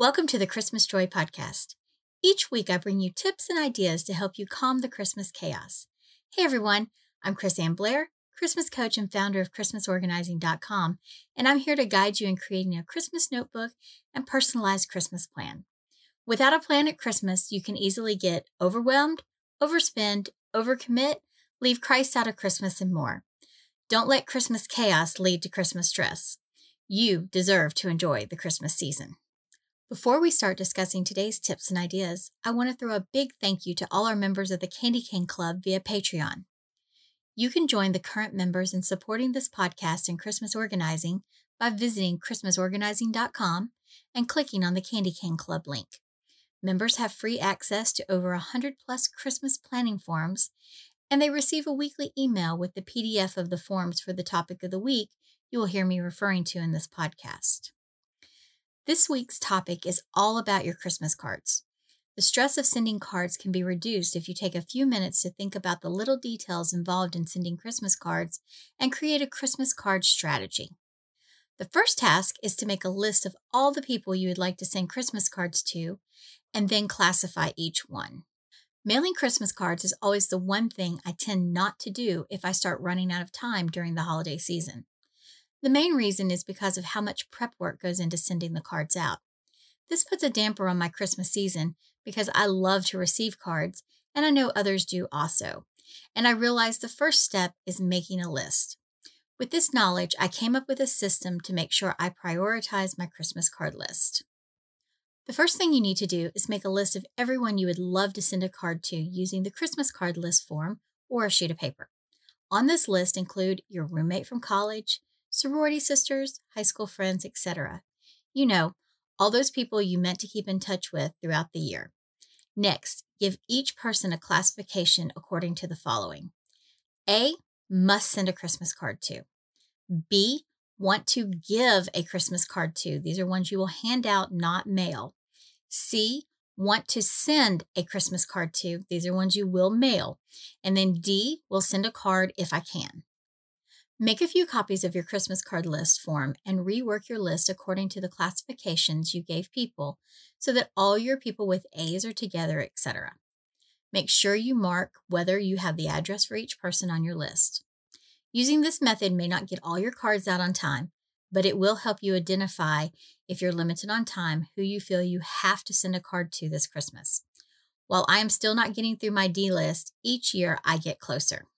Welcome to the Christmas Joy Podcast. Each week, I bring you tips and ideas to help you calm the Christmas chaos. Hey everyone, I'm Chris Ann Blair, Christmas coach and founder of ChristmasOrganizing.com, and I'm here to guide you in creating a Christmas notebook and personalized Christmas plan. Without a plan at Christmas, you can easily get overwhelmed, overspend, overcommit, leave Christ out of Christmas, and more. Don't let Christmas chaos lead to Christmas stress. You deserve to enjoy the Christmas season. Before we start discussing today's tips and ideas, I want to throw a big thank you to all our members of the Candy Cane Club via Patreon. You can join the current members in supporting this podcast and Christmas organizing by visiting ChristmasOrganizing.com and clicking on the Candy Cane Club link. Members have free access to over 100 plus Christmas planning forums, and they receive a weekly email with the PDF of the forms for the topic of the week you will hear me referring to in this podcast. This week's topic is all about your Christmas cards. The stress of sending cards can be reduced if you take a few minutes to think about the little details involved in sending Christmas cards and create a Christmas card strategy. The first task is to make a list of all the people you would like to send Christmas cards to and then classify each one. Mailing Christmas cards is always the one thing I tend not to do if I start running out of time during the holiday season. The main reason is because of how much prep work goes into sending the cards out. This puts a damper on my Christmas season because I love to receive cards, and I know others do also. And I realized the first step is making a list. With this knowledge, I came up with a system to make sure I prioritize my Christmas card list. The first thing you need to do is make a list of everyone you would love to send a card to using the Christmas card list form or a sheet of paper. On this list include your roommate from college, sorority sisters, high school friends, etc. You know, all those people you meant to keep in touch with throughout the year. Next, give each person a classification according to the following A, must send a Christmas card to. B, want to give a Christmas card to. These are ones you will hand out, not mail. C, want to send a Christmas card to. These are ones you will mail. And then D, will send a card if I can. Make a few copies of your Christmas card list form and rework your list according to the classifications you gave people so that all your people with A's are together, etc. Make sure you mark whether you have the address for each person on your list. Using this method may not get all your cards out on time, but it will help you identify if you're limited on time who you feel you have to send a card to this Christmas. While I am still not getting through my D list, each year I get closer.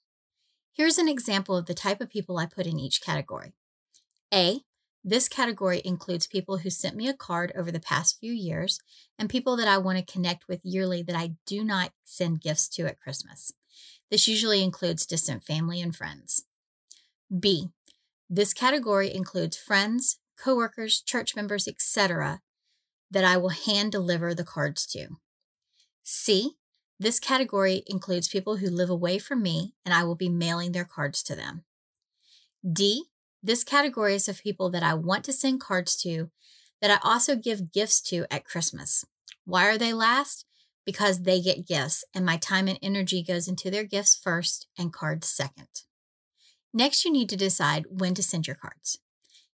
Here's an example of the type of people I put in each category. A, this category includes people who sent me a card over the past few years and people that I want to connect with yearly that I do not send gifts to at Christmas. This usually includes distant family and friends. B, this category includes friends, coworkers, church members, etc., that I will hand deliver the cards to. C, this category includes people who live away from me and I will be mailing their cards to them. D, this category is of people that I want to send cards to that I also give gifts to at Christmas. Why are they last? Because they get gifts and my time and energy goes into their gifts first and cards second. Next, you need to decide when to send your cards.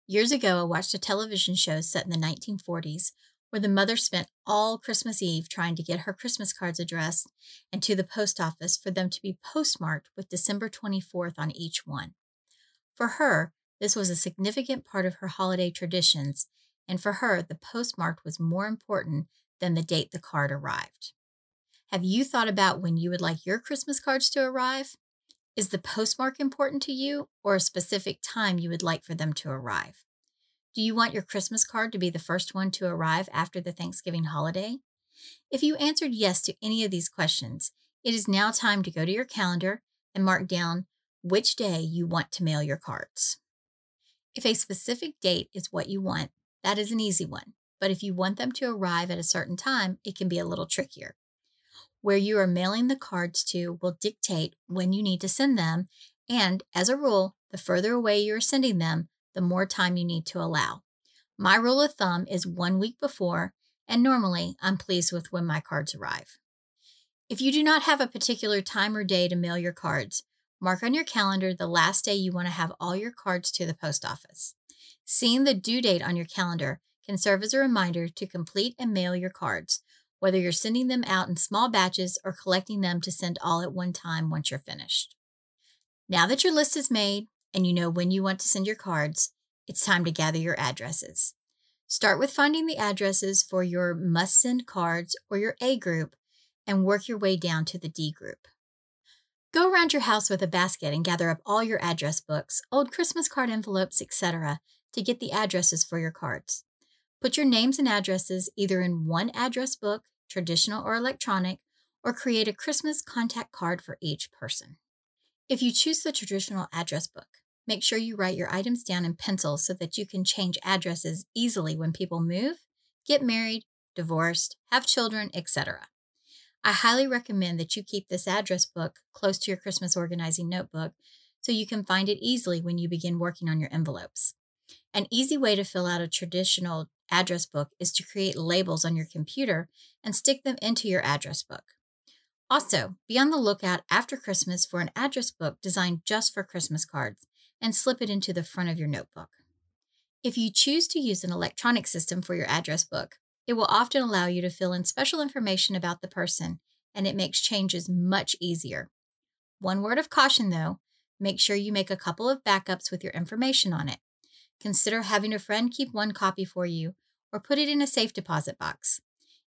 Years ago, I watched a television show set in the 1940s where the mother spent all Christmas Eve trying to get her Christmas cards addressed and to the post office for them to be postmarked with December 24th on each one. For her, this was a significant part of her holiday traditions, and for her, the postmark was more important than the date the card arrived. Have you thought about when you would like your Christmas cards to arrive? Is the postmark important to you or a specific time you would like for them to arrive? Do you want your Christmas card to be the first one to arrive after the Thanksgiving holiday? If you answered yes to any of these questions, it is now time to go to your calendar and mark down which day you want to mail your cards. If a specific date is what you want, that is an easy one. But if you want them to arrive at a certain time, it can be a little trickier. Where you are mailing the cards to will dictate when you need to send them, and as a rule, the further away you are sending them, the more time you need to allow. My rule of thumb is one week before, and normally I'm pleased with when my cards arrive. If you do not have a particular time or day to mail your cards, mark on your calendar the last day you want to have all your cards to the post office. Seeing the due date on your calendar can serve as a reminder to complete and mail your cards, whether you're sending them out in small batches or collecting them to send all at one time once you're finished. Now that your list is made and you know when you want to send your cards, it's time to gather your addresses. Start with finding the addresses for your must send cards or your A group and work your way down to the D group. Go around your house with a basket and gather up all your address books, old Christmas card envelopes, etc., to get the addresses for your cards. Put your names and addresses either in one address book, traditional or electronic, or create a Christmas contact card for each person. If you choose the traditional address book, make sure you write your items down in pencil so that you can change addresses easily when people move, get married, divorced, have children, etc. I highly recommend that you keep this address book close to your Christmas organizing notebook so you can find it easily when you begin working on your envelopes. An easy way to fill out a traditional address book is to create labels on your computer and stick them into your address book. Also, be on the lookout after Christmas for an address book designed just for Christmas cards and slip it into the front of your notebook. If you choose to use an electronic system for your address book, it will often allow you to fill in special information about the person, and it makes changes much easier. One word of caution though make sure you make a couple of backups with your information on it. Consider having a friend keep one copy for you or put it in a safe deposit box.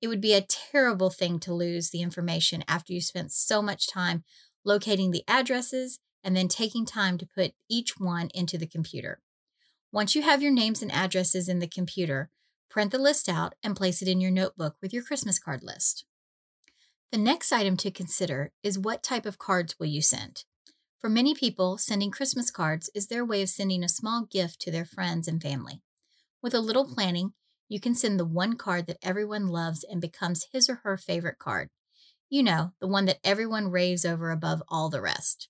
It would be a terrible thing to lose the information after you spent so much time locating the addresses and then taking time to put each one into the computer. Once you have your names and addresses in the computer, print the list out and place it in your notebook with your Christmas card list. The next item to consider is what type of cards will you send? For many people, sending Christmas cards is their way of sending a small gift to their friends and family. With a little planning, you can send the one card that everyone loves and becomes his or her favorite card. You know, the one that everyone raves over above all the rest.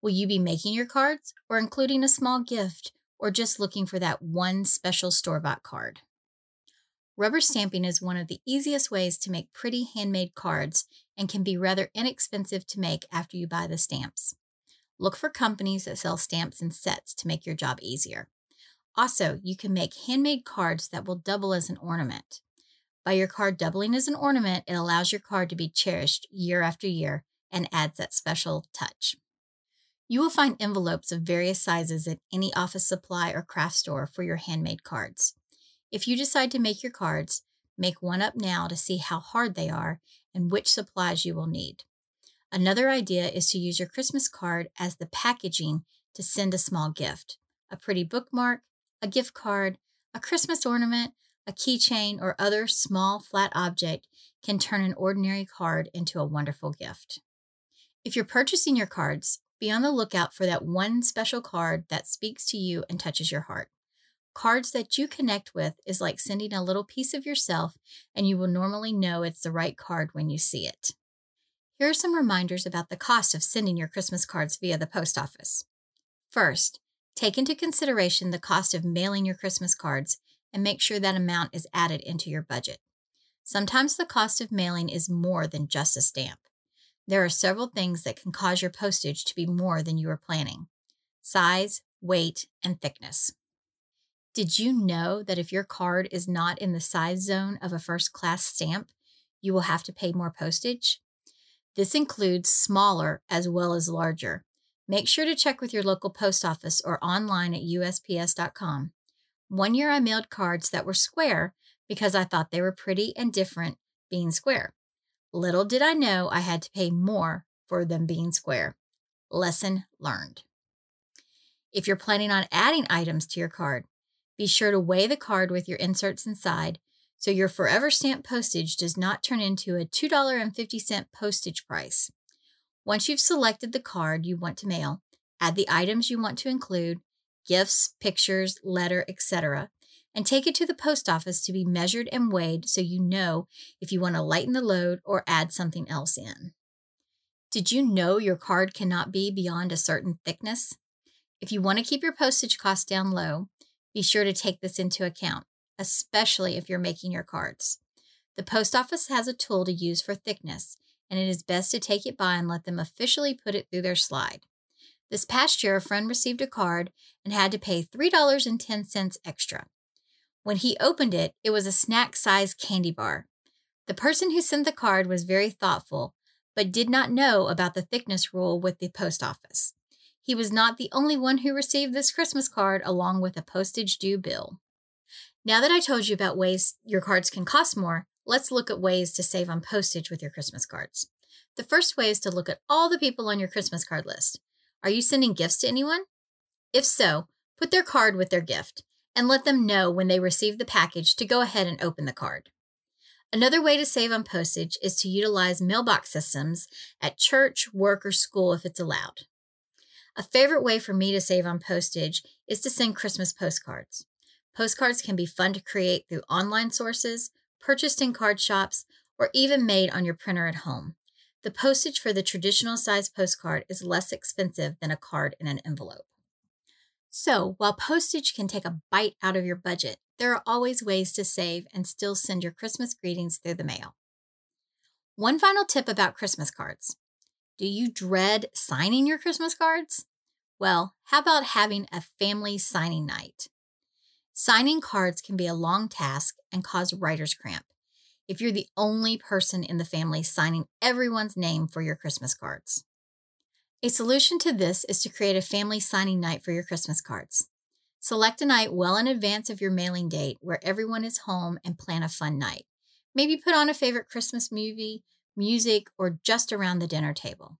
Will you be making your cards or including a small gift or just looking for that one special store bought card? Rubber stamping is one of the easiest ways to make pretty handmade cards and can be rather inexpensive to make after you buy the stamps. Look for companies that sell stamps and sets to make your job easier. Also, you can make handmade cards that will double as an ornament. By your card doubling as an ornament, it allows your card to be cherished year after year and adds that special touch. You will find envelopes of various sizes at any office supply or craft store for your handmade cards. If you decide to make your cards, make one up now to see how hard they are and which supplies you will need. Another idea is to use your Christmas card as the packaging to send a small gift a pretty bookmark, a gift card, a Christmas ornament, a keychain, or other small flat object can turn an ordinary card into a wonderful gift. If you're purchasing your cards, be on the lookout for that one special card that speaks to you and touches your heart. Cards that you connect with is like sending a little piece of yourself, and you will normally know it's the right card when you see it. Here are some reminders about the cost of sending your Christmas cards via the post office. First, take into consideration the cost of mailing your Christmas cards and make sure that amount is added into your budget. Sometimes the cost of mailing is more than just a stamp. There are several things that can cause your postage to be more than you were planning size, weight, and thickness. Did you know that if your card is not in the size zone of a first class stamp, you will have to pay more postage? This includes smaller as well as larger. Make sure to check with your local post office or online at USPS.com. One year I mailed cards that were square because I thought they were pretty and different being square. Little did I know I had to pay more for them being square. Lesson learned. If you're planning on adding items to your card, be sure to weigh the card with your inserts inside so your forever stamp postage does not turn into a $2.50 postage price. Once you've selected the card you want to mail, add the items you want to include, gifts, pictures, letter, etc., and take it to the post office to be measured and weighed so you know if you want to lighten the load or add something else in. Did you know your card cannot be beyond a certain thickness? If you want to keep your postage costs down low, be sure to take this into account especially if you're making your cards. The post office has a tool to use for thickness, and it is best to take it by and let them officially put it through their slide. This past year, a friend received a card and had to pay $3.10 extra. When he opened it, it was a snack sized candy bar. The person who sent the card was very thoughtful, but did not know about the thickness rule with the post office. He was not the only one who received this Christmas card along with a postage due bill. Now that I told you about ways your cards can cost more, let's look at ways to save on postage with your Christmas cards. The first way is to look at all the people on your Christmas card list. Are you sending gifts to anyone? If so, put their card with their gift and let them know when they receive the package to go ahead and open the card. Another way to save on postage is to utilize mailbox systems at church, work, or school if it's allowed. A favorite way for me to save on postage is to send Christmas postcards. Postcards can be fun to create through online sources, purchased in card shops, or even made on your printer at home. The postage for the traditional size postcard is less expensive than a card in an envelope. So, while postage can take a bite out of your budget, there are always ways to save and still send your Christmas greetings through the mail. One final tip about Christmas cards Do you dread signing your Christmas cards? Well, how about having a family signing night? Signing cards can be a long task and cause writer's cramp if you're the only person in the family signing everyone's name for your Christmas cards. A solution to this is to create a family signing night for your Christmas cards. Select a night well in advance of your mailing date where everyone is home and plan a fun night. Maybe put on a favorite Christmas movie, music, or just around the dinner table.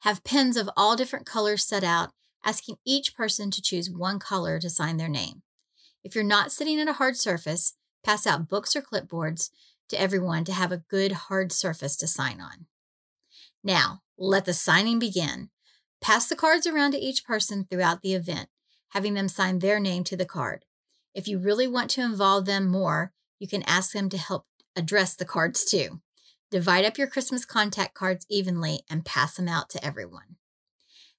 Have pens of all different colors set out, asking each person to choose one color to sign their name. If you're not sitting at a hard surface, pass out books or clipboards to everyone to have a good hard surface to sign on. Now, let the signing begin. Pass the cards around to each person throughout the event, having them sign their name to the card. If you really want to involve them more, you can ask them to help address the cards too. Divide up your Christmas contact cards evenly and pass them out to everyone.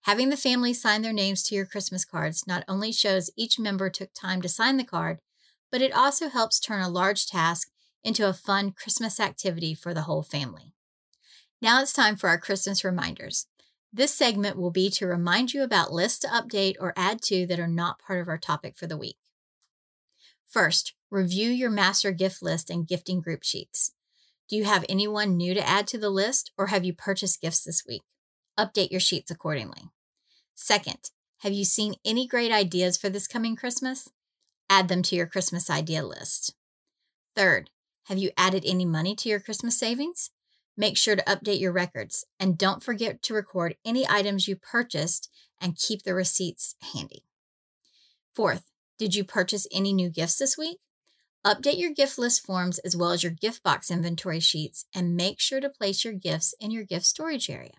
Having the family sign their names to your Christmas cards not only shows each member took time to sign the card, but it also helps turn a large task into a fun Christmas activity for the whole family. Now it's time for our Christmas reminders. This segment will be to remind you about lists to update or add to that are not part of our topic for the week. First, review your master gift list and gifting group sheets. Do you have anyone new to add to the list or have you purchased gifts this week? Update your sheets accordingly. Second, have you seen any great ideas for this coming Christmas? Add them to your Christmas idea list. Third, have you added any money to your Christmas savings? Make sure to update your records and don't forget to record any items you purchased and keep the receipts handy. Fourth, did you purchase any new gifts this week? Update your gift list forms as well as your gift box inventory sheets and make sure to place your gifts in your gift storage area.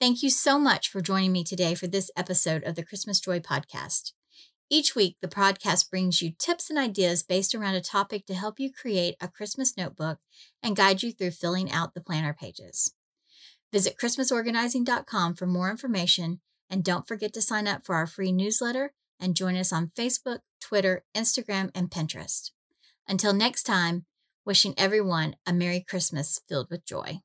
Thank you so much for joining me today for this episode of the Christmas Joy podcast. Each week, the podcast brings you tips and ideas based around a topic to help you create a Christmas notebook and guide you through filling out the planner pages. Visit ChristmasOrganizing.com for more information, and don't forget to sign up for our free newsletter and join us on Facebook, Twitter, Instagram, and Pinterest. Until next time, wishing everyone a Merry Christmas filled with joy.